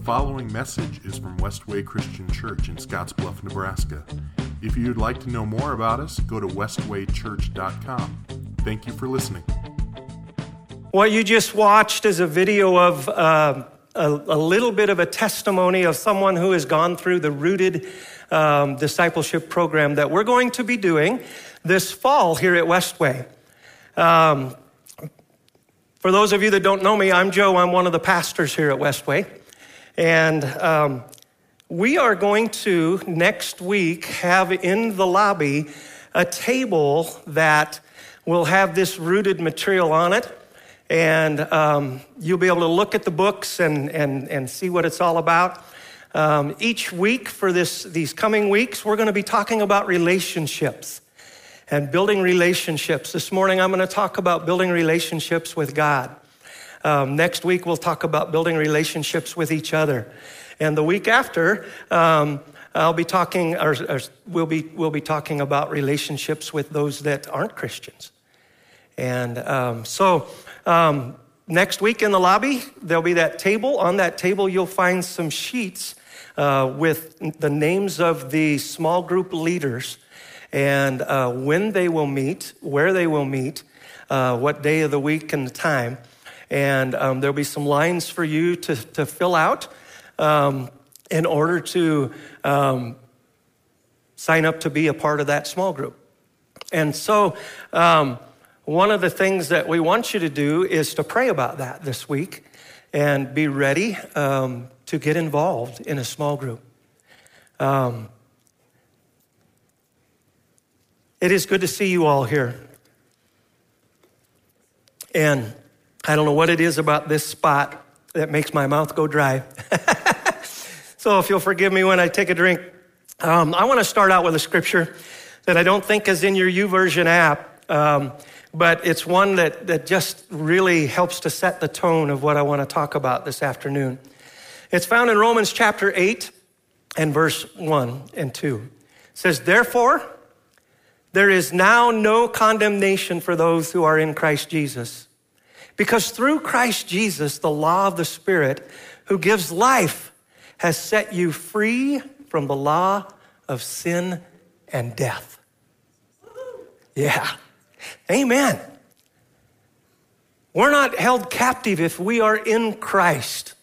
The following message is from Westway Christian Church in Scottsbluff, Nebraska. If you'd like to know more about us, go to westwaychurch.com. Thank you for listening. What you just watched is a video of uh, a, a, little bit of a testimony of someone who has gone through the rooted um, discipleship program that we're going to be doing this fall here at Westway. Um, for those of you that don't know me, I'm Joe. I'm one of the pastors here at Westway. And um, we are going to next week have in the lobby a table that will have this rooted material on it. And um, you'll be able to look at the books and, and, and see what it's all about. Um, each week for this, these coming weeks, we're going to be talking about relationships and building relationships. This morning, I'm going to talk about building relationships with God. Um, next week, we'll talk about building relationships with each other. And the week after, um, I'll be talking, or, or, we'll, be, we'll be talking about relationships with those that aren't Christians. And um, so, um, next week in the lobby, there'll be that table. On that table, you'll find some sheets uh, with the names of the small group leaders and uh, when they will meet, where they will meet, uh, what day of the week and the time. And um, there'll be some lines for you to, to fill out um, in order to um, sign up to be a part of that small group. And so, um, one of the things that we want you to do is to pray about that this week and be ready um, to get involved in a small group. Um, it is good to see you all here. And I don't know what it is about this spot that makes my mouth go dry. so if you'll forgive me when I take a drink, um, I want to start out with a scripture that I don't think is in your YouVersion app, um, but it's one that, that just really helps to set the tone of what I want to talk about this afternoon. It's found in Romans chapter 8 and verse 1 and 2. It says, Therefore, there is now no condemnation for those who are in Christ Jesus. Because through Christ Jesus, the law of the Spirit who gives life has set you free from the law of sin and death. Yeah. Amen. We're not held captive if we are in Christ.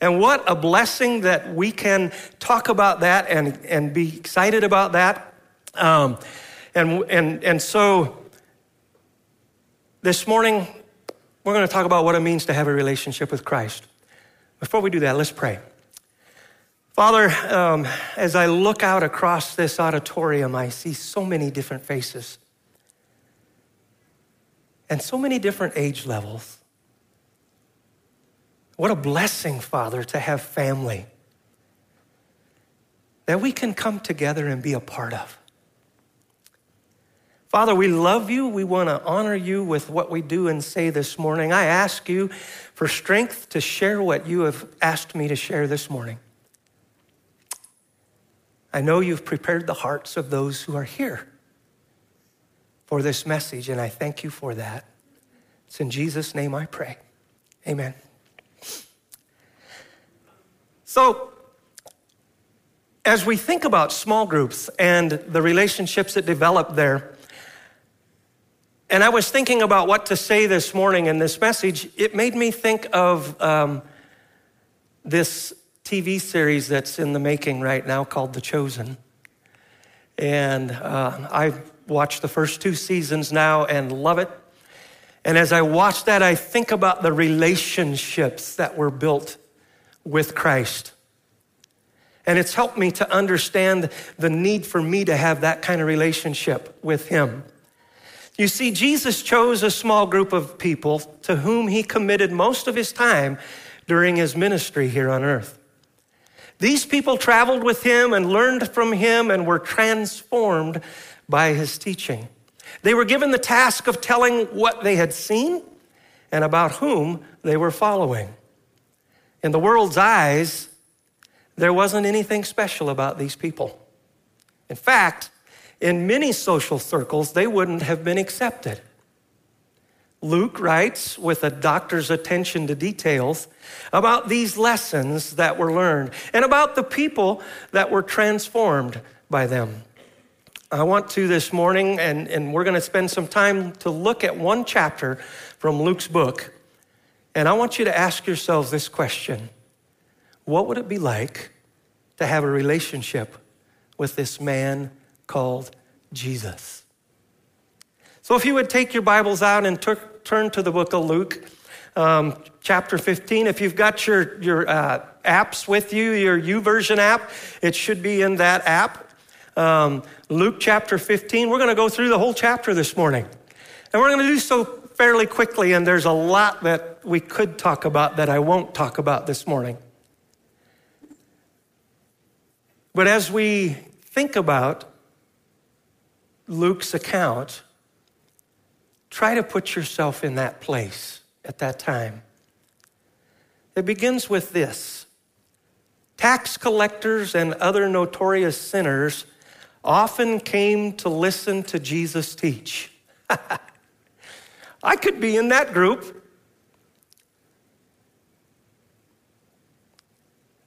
And what a blessing that we can talk about that and, and be excited about that. Um, and, and, and so this morning, we're going to talk about what it means to have a relationship with Christ. Before we do that, let's pray. Father, um, as I look out across this auditorium, I see so many different faces and so many different age levels. What a blessing, Father, to have family that we can come together and be a part of. Father, we love you. We want to honor you with what we do and say this morning. I ask you for strength to share what you have asked me to share this morning. I know you've prepared the hearts of those who are here for this message, and I thank you for that. It's in Jesus' name I pray. Amen. So, as we think about small groups and the relationships that develop there, and I was thinking about what to say this morning in this message. It made me think of um, this TV series that's in the making right now called The Chosen. And uh, I've watched the first two seasons now and love it. And as I watch that, I think about the relationships that were built with Christ. And it's helped me to understand the need for me to have that kind of relationship with Him. You see, Jesus chose a small group of people to whom he committed most of his time during his ministry here on earth. These people traveled with him and learned from him and were transformed by his teaching. They were given the task of telling what they had seen and about whom they were following. In the world's eyes, there wasn't anything special about these people. In fact, in many social circles, they wouldn't have been accepted. Luke writes with a doctor's attention to details about these lessons that were learned and about the people that were transformed by them. I want to this morning, and, and we're going to spend some time to look at one chapter from Luke's book. And I want you to ask yourselves this question What would it be like to have a relationship with this man called Jesus? So, if you would take your Bibles out and tur- turn to the book of Luke, um, chapter 15. If you've got your, your uh, apps with you, your YouVersion app, it should be in that app. Um, Luke chapter 15. We're going to go through the whole chapter this morning. And we're going to do so fairly quickly, and there's a lot that we could talk about that I won't talk about this morning. But as we think about Luke's account, Try to put yourself in that place at that time. It begins with this tax collectors and other notorious sinners often came to listen to Jesus teach. I could be in that group.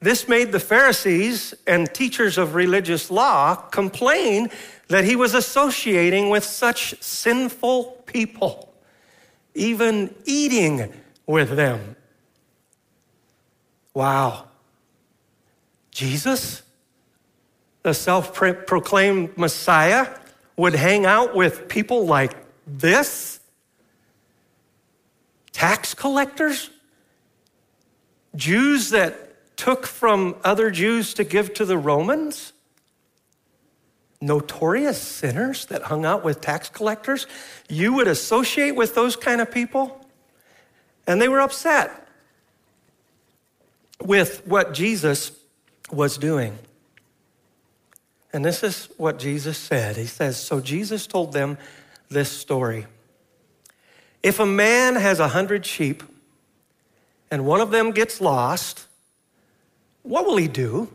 This made the Pharisees and teachers of religious law complain that he was associating with such sinful people, even eating with them. Wow. Jesus, the self proclaimed Messiah, would hang out with people like this? Tax collectors? Jews that took from other Jews to give to the Romans? notorious sinners that hung out with tax collectors, you would associate with those kind of people? And they were upset with what Jesus was doing. And this is what Jesus said. He says, So Jesus told them this story. If a man has a hundred sheep and one of them gets lost, what will he do?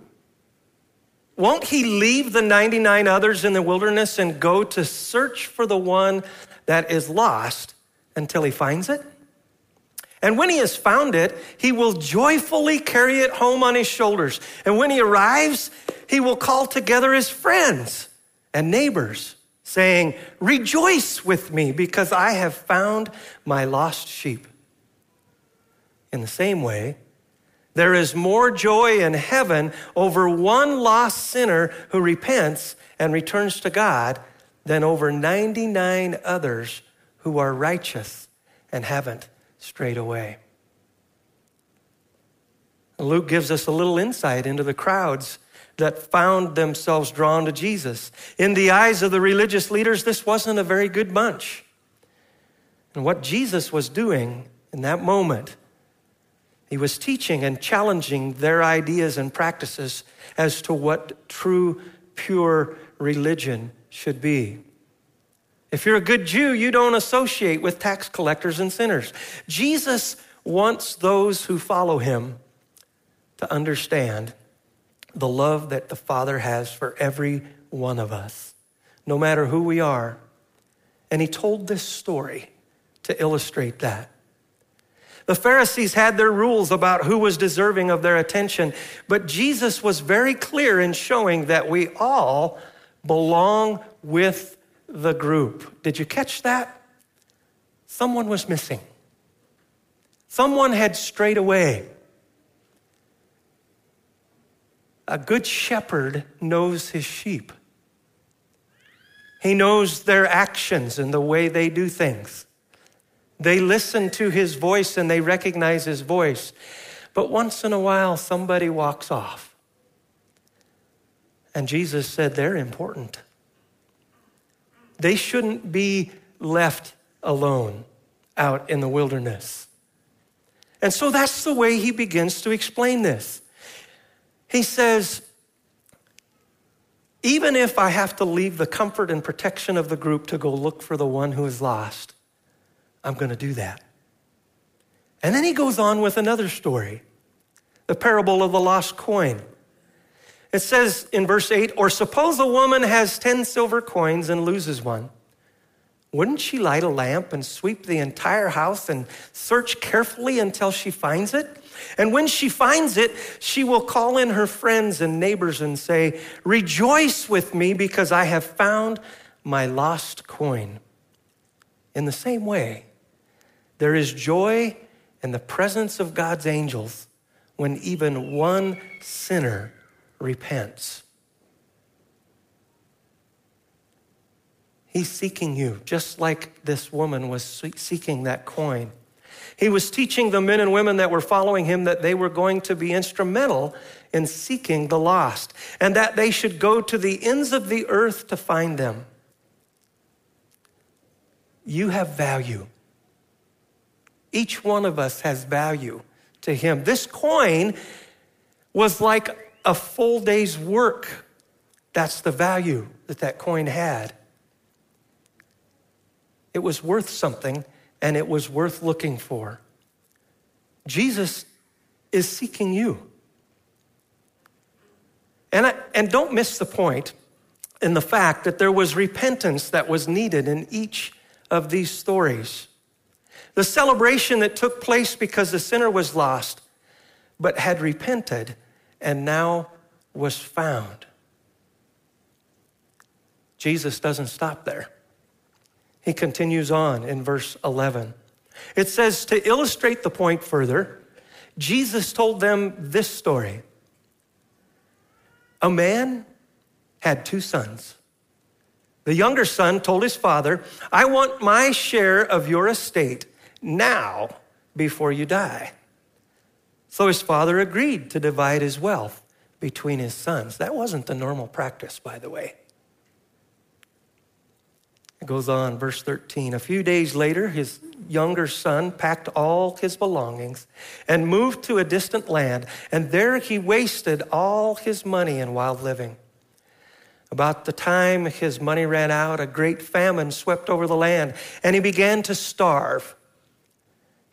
Won't he leave the 99 others in the wilderness and go to search for the one that is lost until he finds it? And when he has found it, he will joyfully carry it home on his shoulders. And when he arrives, he will call together his friends and neighbors, saying, Rejoice with me because I have found my lost sheep. In the same way, there is more joy in heaven over one lost sinner who repents and returns to God than over 99 others who are righteous and haven't strayed away. Luke gives us a little insight into the crowds that found themselves drawn to Jesus. In the eyes of the religious leaders, this wasn't a very good bunch. And what Jesus was doing in that moment he was teaching and challenging their ideas and practices as to what true, pure religion should be. If you're a good Jew, you don't associate with tax collectors and sinners. Jesus wants those who follow him to understand the love that the Father has for every one of us, no matter who we are. And he told this story to illustrate that. The Pharisees had their rules about who was deserving of their attention, but Jesus was very clear in showing that we all belong with the group. Did you catch that? Someone was missing. Someone had strayed away. A good shepherd knows his sheep. He knows their actions and the way they do things. They listen to his voice and they recognize his voice. But once in a while, somebody walks off. And Jesus said they're important. They shouldn't be left alone out in the wilderness. And so that's the way he begins to explain this. He says, even if I have to leave the comfort and protection of the group to go look for the one who is lost, I'm going to do that. And then he goes on with another story the parable of the lost coin. It says in verse 8, or suppose a woman has 10 silver coins and loses one. wouldn't she light a lamp and sweep the entire house and search carefully until she finds it? And when she finds it, she will call in her friends and neighbors and say, Rejoice with me because I have found my lost coin. In the same way, there is joy in the presence of God's angels when even one sinner repents. He's seeking you, just like this woman was seeking that coin. He was teaching the men and women that were following him that they were going to be instrumental in seeking the lost and that they should go to the ends of the earth to find them. You have value. Each one of us has value to him. This coin was like a full day's work. That's the value that that coin had. It was worth something and it was worth looking for. Jesus is seeking you. And, I, and don't miss the point in the fact that there was repentance that was needed in each of these stories. The celebration that took place because the sinner was lost, but had repented and now was found. Jesus doesn't stop there. He continues on in verse 11. It says, to illustrate the point further, Jesus told them this story. A man had two sons. The younger son told his father, I want my share of your estate now before you die. So his father agreed to divide his wealth between his sons. That wasn't the normal practice, by the way. It goes on, verse 13. A few days later, his younger son packed all his belongings and moved to a distant land, and there he wasted all his money in wild living. About the time his money ran out, a great famine swept over the land, and he began to starve.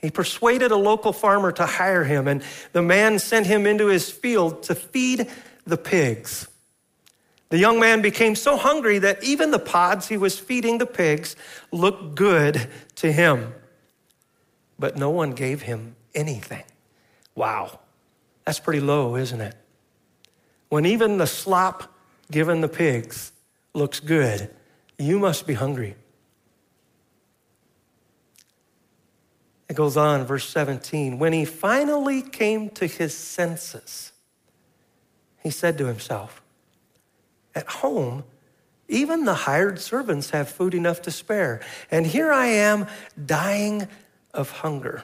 He persuaded a local farmer to hire him, and the man sent him into his field to feed the pigs. The young man became so hungry that even the pods he was feeding the pigs looked good to him. But no one gave him anything. Wow, that's pretty low, isn't it? When even the slop given the pigs looks good, you must be hungry. It goes on, verse 17. When he finally came to his senses, he said to himself, at home, even the hired servants have food enough to spare. And here I am dying of hunger.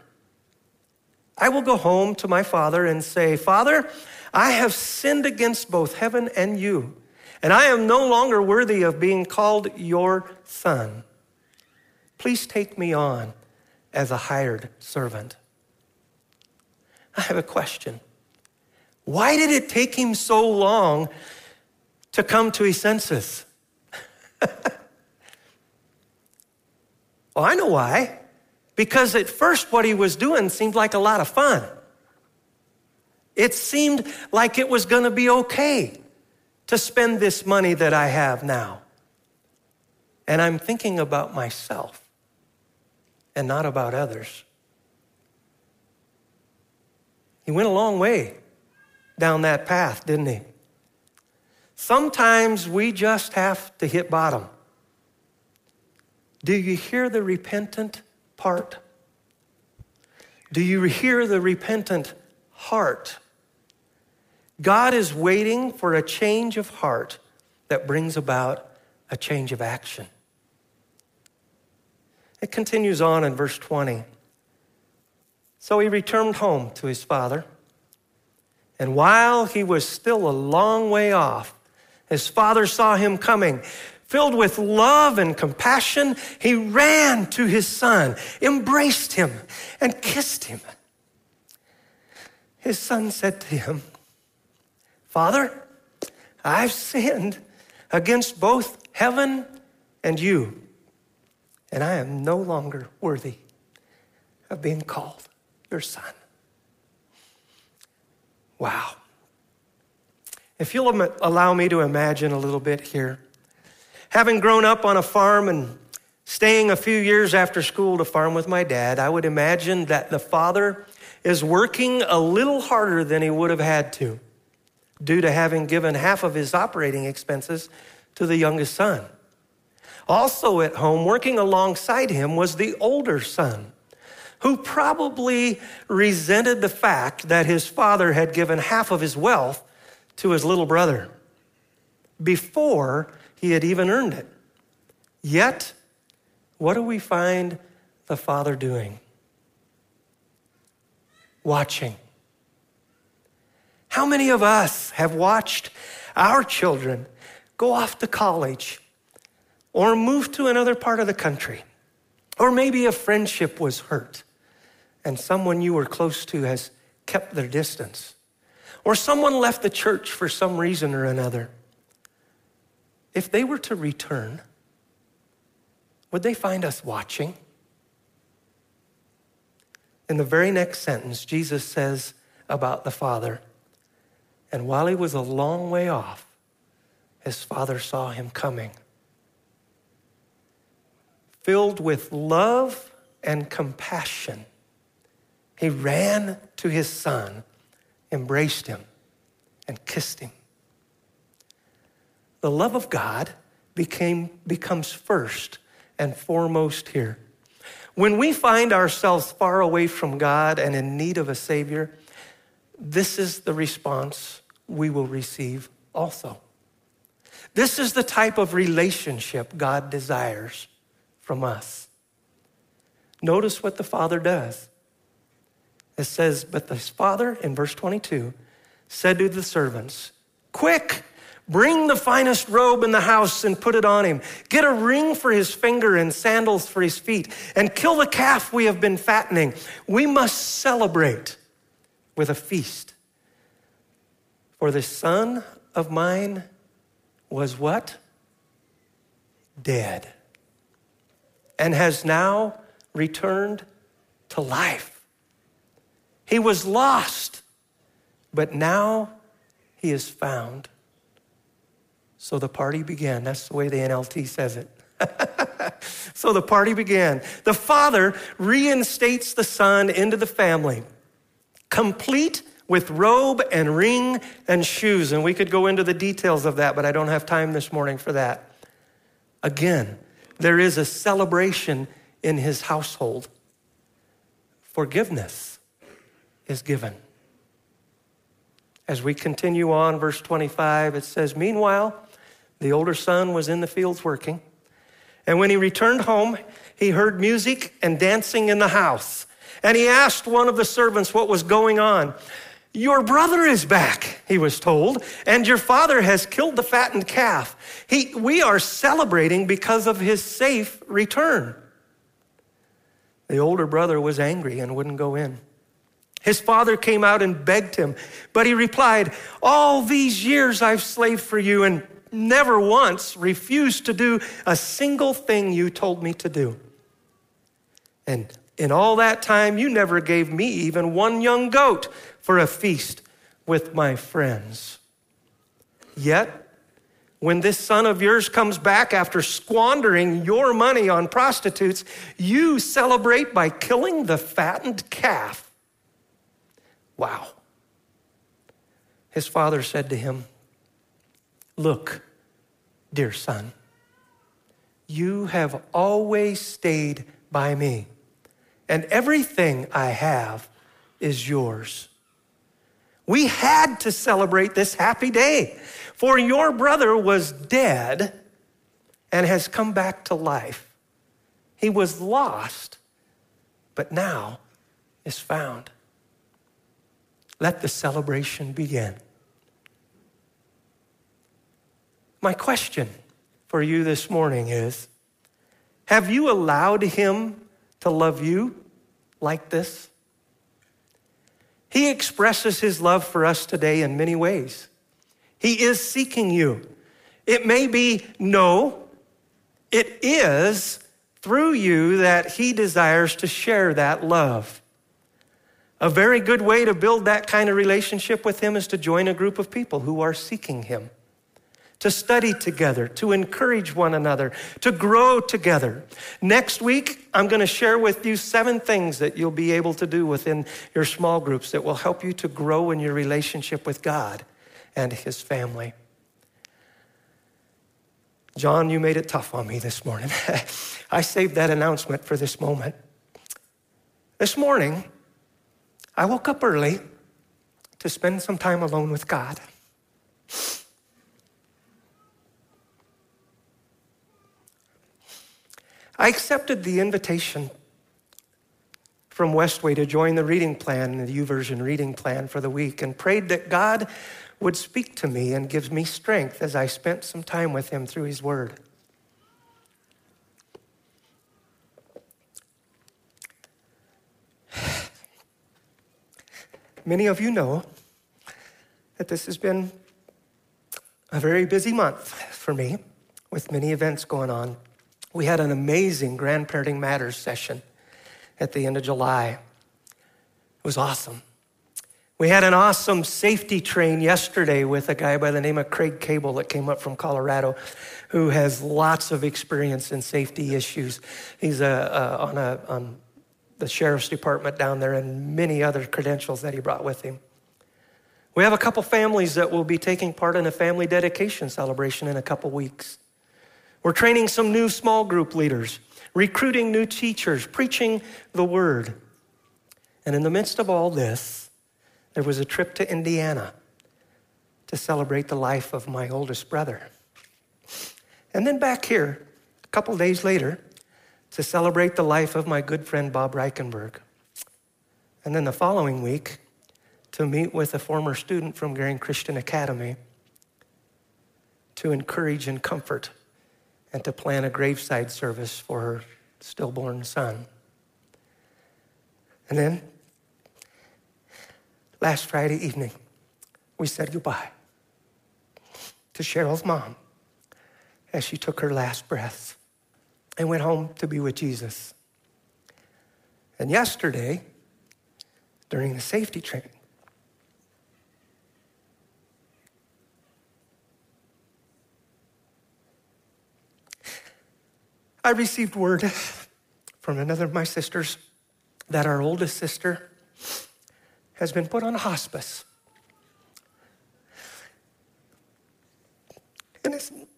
I will go home to my father and say, Father, I have sinned against both heaven and you, and I am no longer worthy of being called your son. Please take me on as a hired servant. I have a question. Why did it take him so long to come to his senses. well, I know why. Because at first, what he was doing seemed like a lot of fun. It seemed like it was going to be okay to spend this money that I have now. And I'm thinking about myself and not about others. He went a long way down that path, didn't he? Sometimes we just have to hit bottom. Do you hear the repentant part? Do you hear the repentant heart? God is waiting for a change of heart that brings about a change of action. It continues on in verse 20. So he returned home to his father, and while he was still a long way off, his father saw him coming. Filled with love and compassion, he ran to his son, embraced him, and kissed him. His son said to him, Father, I've sinned against both heaven and you, and I am no longer worthy of being called your son. Wow. If you'll allow me to imagine a little bit here. Having grown up on a farm and Staying a few years after school to farm with my dad, I would imagine that the father is working a little harder than he would have had to due to having given half of his operating expenses to the youngest son. Also at home, working alongside him, was the older son, who probably resented the fact that his father had given half of his wealth to his little brother before he had even earned it. Yet, what do we find the father doing? Watching. How many of us have watched our children go off to college or move to another part of the country? Or maybe a friendship was hurt and someone you were close to has kept their distance. Or someone left the church for some reason or another. If they were to return, would they find us watching? In the very next sentence, Jesus says about the Father, and while he was a long way off, his father saw him coming. Filled with love and compassion, he ran to his son, embraced him, and kissed him. The love of God became, becomes first and foremost here. When we find ourselves far away from God and in need of a Savior, this is the response we will receive also. This is the type of relationship God desires from us. Notice what the Father does. It says, But the Father, in verse 22, said to the servants, Quick, bring the finest robe in the house and put it on him. Get a ring for his finger and sandals for his feet, and kill the calf we have been fattening. We must celebrate with a feast. For the son of mine was what? Dead. And has now returned to life. He was lost, but now he is found. So the party began. That's the way the NLT says it. so the party began. The father reinstates the son into the family, complete with robe and ring and shoes. And we could go into the details of that, but I don't have time this morning for that. Again, there is a celebration in his household. Forgiveness is given. As we continue on, verse 25, it says, Meanwhile, the older son was in the fields working. And when he returned home, he heard music and dancing in the house. And he asked one of the servants what was going on. Your brother is back, he was told, and your father has killed the fattened calf. He, we are celebrating because of his safe return. The older brother was angry and wouldn't go in. His father came out and begged him, but he replied, All these years I've slaved for you and never once refused to do a single thing you told me to do. And in all that time, you never gave me even one young goat for a feast with my friends. Yet, when this son of yours comes back after squandering your money on prostitutes, you celebrate by killing the fattened calf. Wow. His father said to him, Look, dear son, you have always stayed by me, and everything I have is yours. We had to celebrate this happy day, for your brother was dead and has come back to life. He was lost, but now is found. Let the celebration begin. My question for you this morning is Have you allowed him to love you like this? He expresses his love for us today in many ways. He is seeking you. It may be no, it is through you that he desires to share that love. A very good way to build that kind of relationship with him is to join a group of people who are seeking him. To study together, to encourage one another, to grow together. Next week, I'm going to share with you seven things that you'll be able to do within your small groups that will help you to grow in your relationship with God and His family. John, you made it tough on me this morning. I saved that announcement for this moment. This morning, I woke up early to spend some time alone with God. I accepted the invitation from Westway to join the reading plan, the YouVersion reading plan for the week, and prayed that God would speak to me and give me strength as I spent some time with Him through His Word. Many of you know that this has been a very busy month for me with many events going on. We had an amazing Grandparenting Matters session at the end of July. It was awesome. We had an awesome safety train yesterday with a guy by the name of Craig Cable that came up from Colorado who has lots of experience in safety issues. He's a, a, on, a, on the sheriff's department down there and many other credentials that he brought with him. We have a couple families that will be taking part in a family dedication celebration in a couple weeks. We're training some new small group leaders, recruiting new teachers, preaching the word. And in the midst of all this, there was a trip to Indiana to celebrate the life of my oldest brother. And then back here, a couple days later, to celebrate the life of my good friend Bob Reichenberg. And then the following week, to meet with a former student from Gering Christian Academy to encourage and comfort and to plan a graveside service for her stillborn son. And then, last Friday evening, we said goodbye to Cheryl's mom as she took her last breaths and went home to be with Jesus. And yesterday, during the safety training, I received word from another of my sisters that our oldest sister has been put on hospice. And isn't,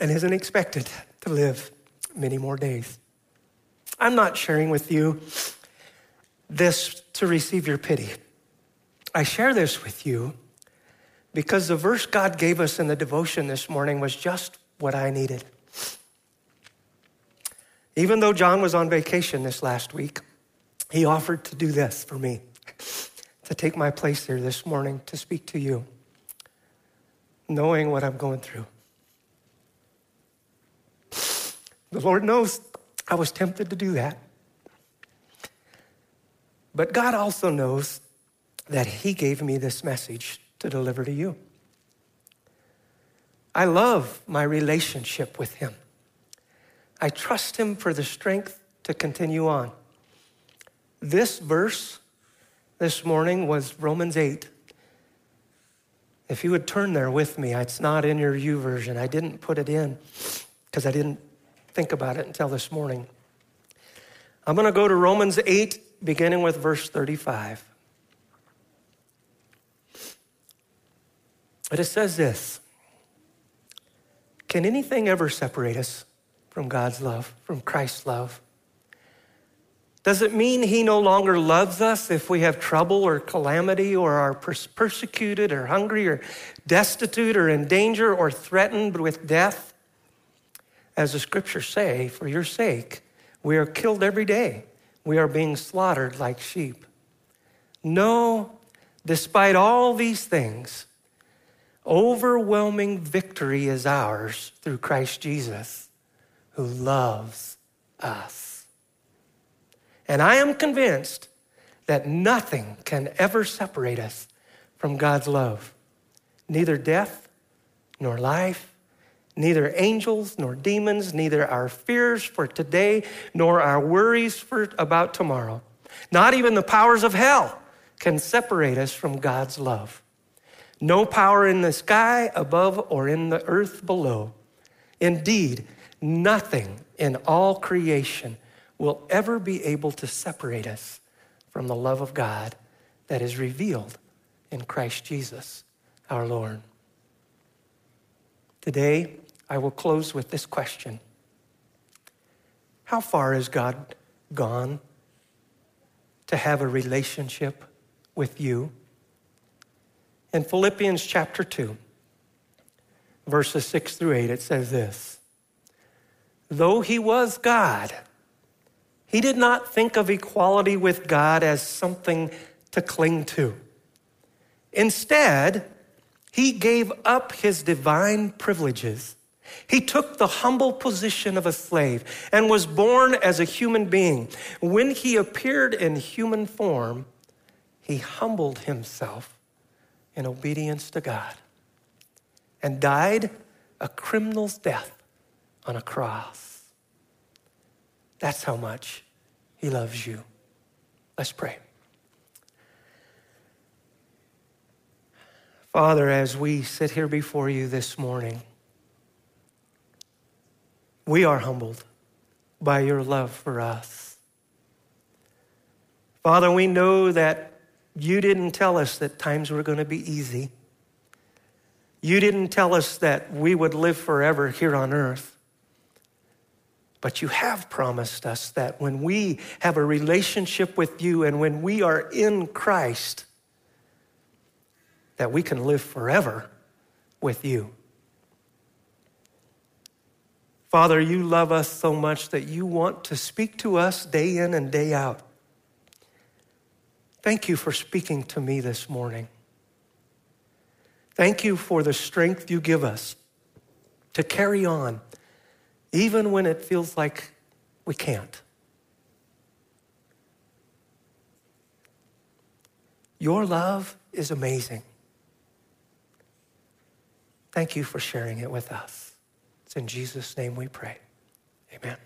and isn't expected to live many more days. I'm not sharing with you this to receive your pity. I share this with you because the verse God gave us in the devotion this morning was just what I needed. Even though John was on vacation this last week, he offered to do this for me, to take my place here this morning to speak to you, knowing what I'm going through. The Lord knows I was tempted to do that. But God also knows that He gave me this message to deliver to you. I love my relationship with Him. I trust Him for the strength to continue on. This verse this morning was Romans 8. If you would turn there with me, it's not in your YouVersion. I didn't put it in because I didn't think about it until this morning. I'm going to go to Romans 8, beginning with verse 35. But it says this Can anything ever separate us from God's love, from Christ's love? Does it mean he no longer loves us if we have trouble or calamity or are persecuted or hungry or destitute or in danger or threatened with death? As the scriptures say, for your sake, we are killed every day. We are being slaughtered like sheep. No, despite all these things, Overwhelming victory is ours through Christ Jesus, who loves us. And I am convinced that nothing can ever separate us from God's love. Neither death nor life, neither angels nor demons, neither our fears for today nor our worries for about tomorrow. Not even the powers of hell can separate us from God's love. No power in the sky above or in the earth below. Indeed, nothing in all creation will ever be able to separate us from the love of God that is revealed in Christ Jesus our Lord. Today, I will close with this question How far has God gone to have a relationship with you? In Philippians chapter 2, verses 6 through 8, it says this Though he was God, he did not think of equality with God as something to cling to. Instead, he gave up his divine privileges. He took the humble position of a slave and was born as a human being. When he appeared in human form, he humbled himself in obedience to God and died a criminal's death on a cross. That's how much he loves you. Let's pray. Father, as we sit here before you this morning, we are humbled by your love for us. Father, we know that you didn't tell us that times were going to be easy. You didn't tell us that we would live forever here on earth. But you have promised us that when we have a relationship with you and when we are in Christ, that we can live forever with you. Father, you love us so much that you want to speak to us day in and day out. Thank you for speaking to me this morning. Thank you for the strength you give us to carry on, even when it feels like we can't. Your love is amazing. Thank you for sharing it with us. It's in Jesus' name we pray. Amen.